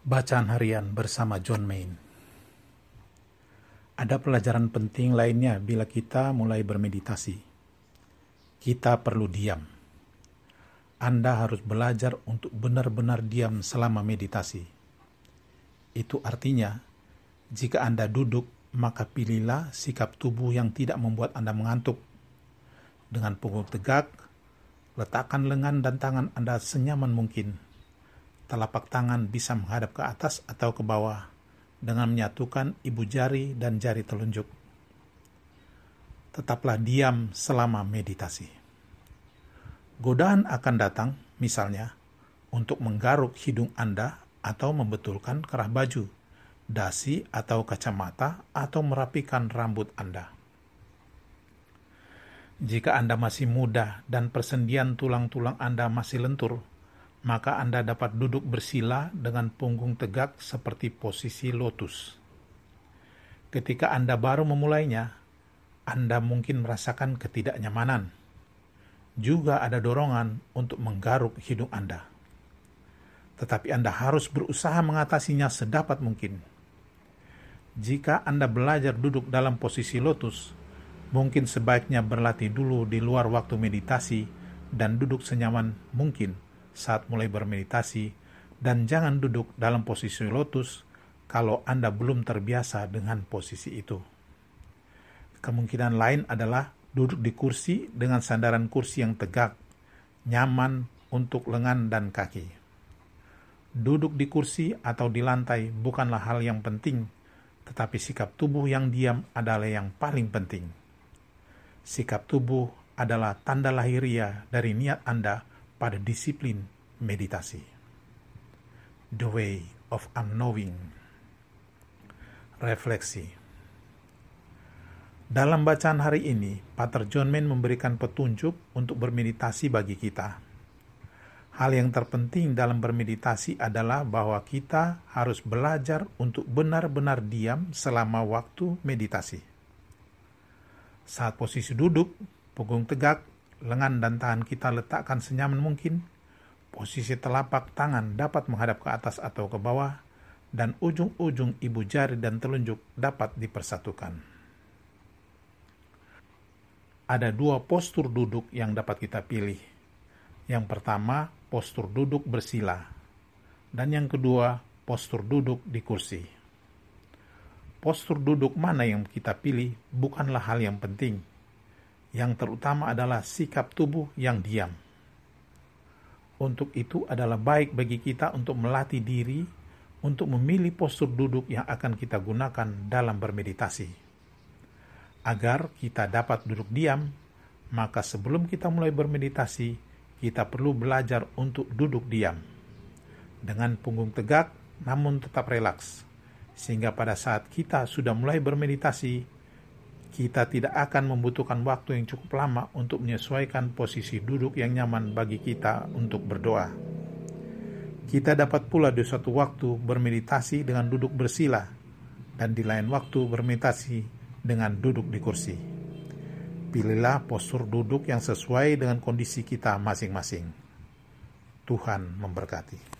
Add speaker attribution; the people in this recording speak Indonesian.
Speaker 1: Bacaan harian bersama John Main. Ada pelajaran penting lainnya bila kita mulai bermeditasi. Kita perlu diam. Anda harus belajar untuk benar-benar diam selama meditasi. Itu artinya, jika Anda duduk, maka pilihlah sikap tubuh yang tidak membuat Anda mengantuk. Dengan punggung tegak, letakkan lengan dan tangan Anda senyaman mungkin telapak tangan bisa menghadap ke atas atau ke bawah dengan menyatukan ibu jari dan jari telunjuk. Tetaplah diam selama meditasi. Godaan akan datang, misalnya, untuk menggaruk hidung Anda atau membetulkan kerah baju, dasi atau kacamata, atau merapikan rambut Anda. Jika Anda masih muda dan persendian tulang-tulang Anda masih lentur, maka Anda dapat duduk bersila dengan punggung tegak seperti posisi lotus. Ketika Anda baru memulainya, Anda mungkin merasakan ketidaknyamanan. Juga ada dorongan untuk menggaruk hidung Anda. Tetapi Anda harus berusaha mengatasinya sedapat mungkin. Jika Anda belajar duduk dalam posisi lotus, mungkin sebaiknya berlatih dulu di luar waktu meditasi dan duduk senyaman mungkin saat mulai bermeditasi dan jangan duduk dalam posisi lotus kalau Anda belum terbiasa dengan posisi itu. Kemungkinan lain adalah duduk di kursi dengan sandaran kursi yang tegak, nyaman untuk lengan dan kaki. Duduk di kursi atau di lantai bukanlah hal yang penting, tetapi sikap tubuh yang diam adalah yang paling penting. Sikap tubuh adalah tanda lahiria dari niat Anda pada disiplin meditasi. The Way of Unknowing Refleksi Dalam bacaan hari ini, Pater John Main memberikan petunjuk untuk bermeditasi bagi kita. Hal yang terpenting dalam bermeditasi adalah bahwa kita harus belajar untuk benar-benar diam selama waktu meditasi. Saat posisi duduk, punggung tegak, lengan dan tangan kita letakkan senyaman mungkin, posisi telapak tangan dapat menghadap ke atas atau ke bawah, dan ujung-ujung ibu jari dan telunjuk dapat dipersatukan. Ada dua postur duduk yang dapat kita pilih. Yang pertama, postur duduk bersila, dan yang kedua, postur duduk di kursi. Postur duduk mana yang kita pilih bukanlah hal yang penting, yang terutama adalah sikap tubuh yang diam. Untuk itu adalah baik bagi kita untuk melatih diri untuk memilih postur duduk yang akan kita gunakan dalam bermeditasi. Agar kita dapat duduk diam, maka sebelum kita mulai bermeditasi, kita perlu belajar untuk duduk diam. Dengan punggung tegak namun tetap relaks, sehingga pada saat kita sudah mulai bermeditasi, kita tidak akan membutuhkan waktu yang cukup lama untuk menyesuaikan posisi duduk yang nyaman bagi kita untuk berdoa. Kita dapat pula di suatu waktu bermeditasi dengan duduk bersila, dan di lain waktu bermeditasi dengan duduk di kursi. Pilihlah postur duduk yang sesuai dengan kondisi kita masing-masing. Tuhan memberkati.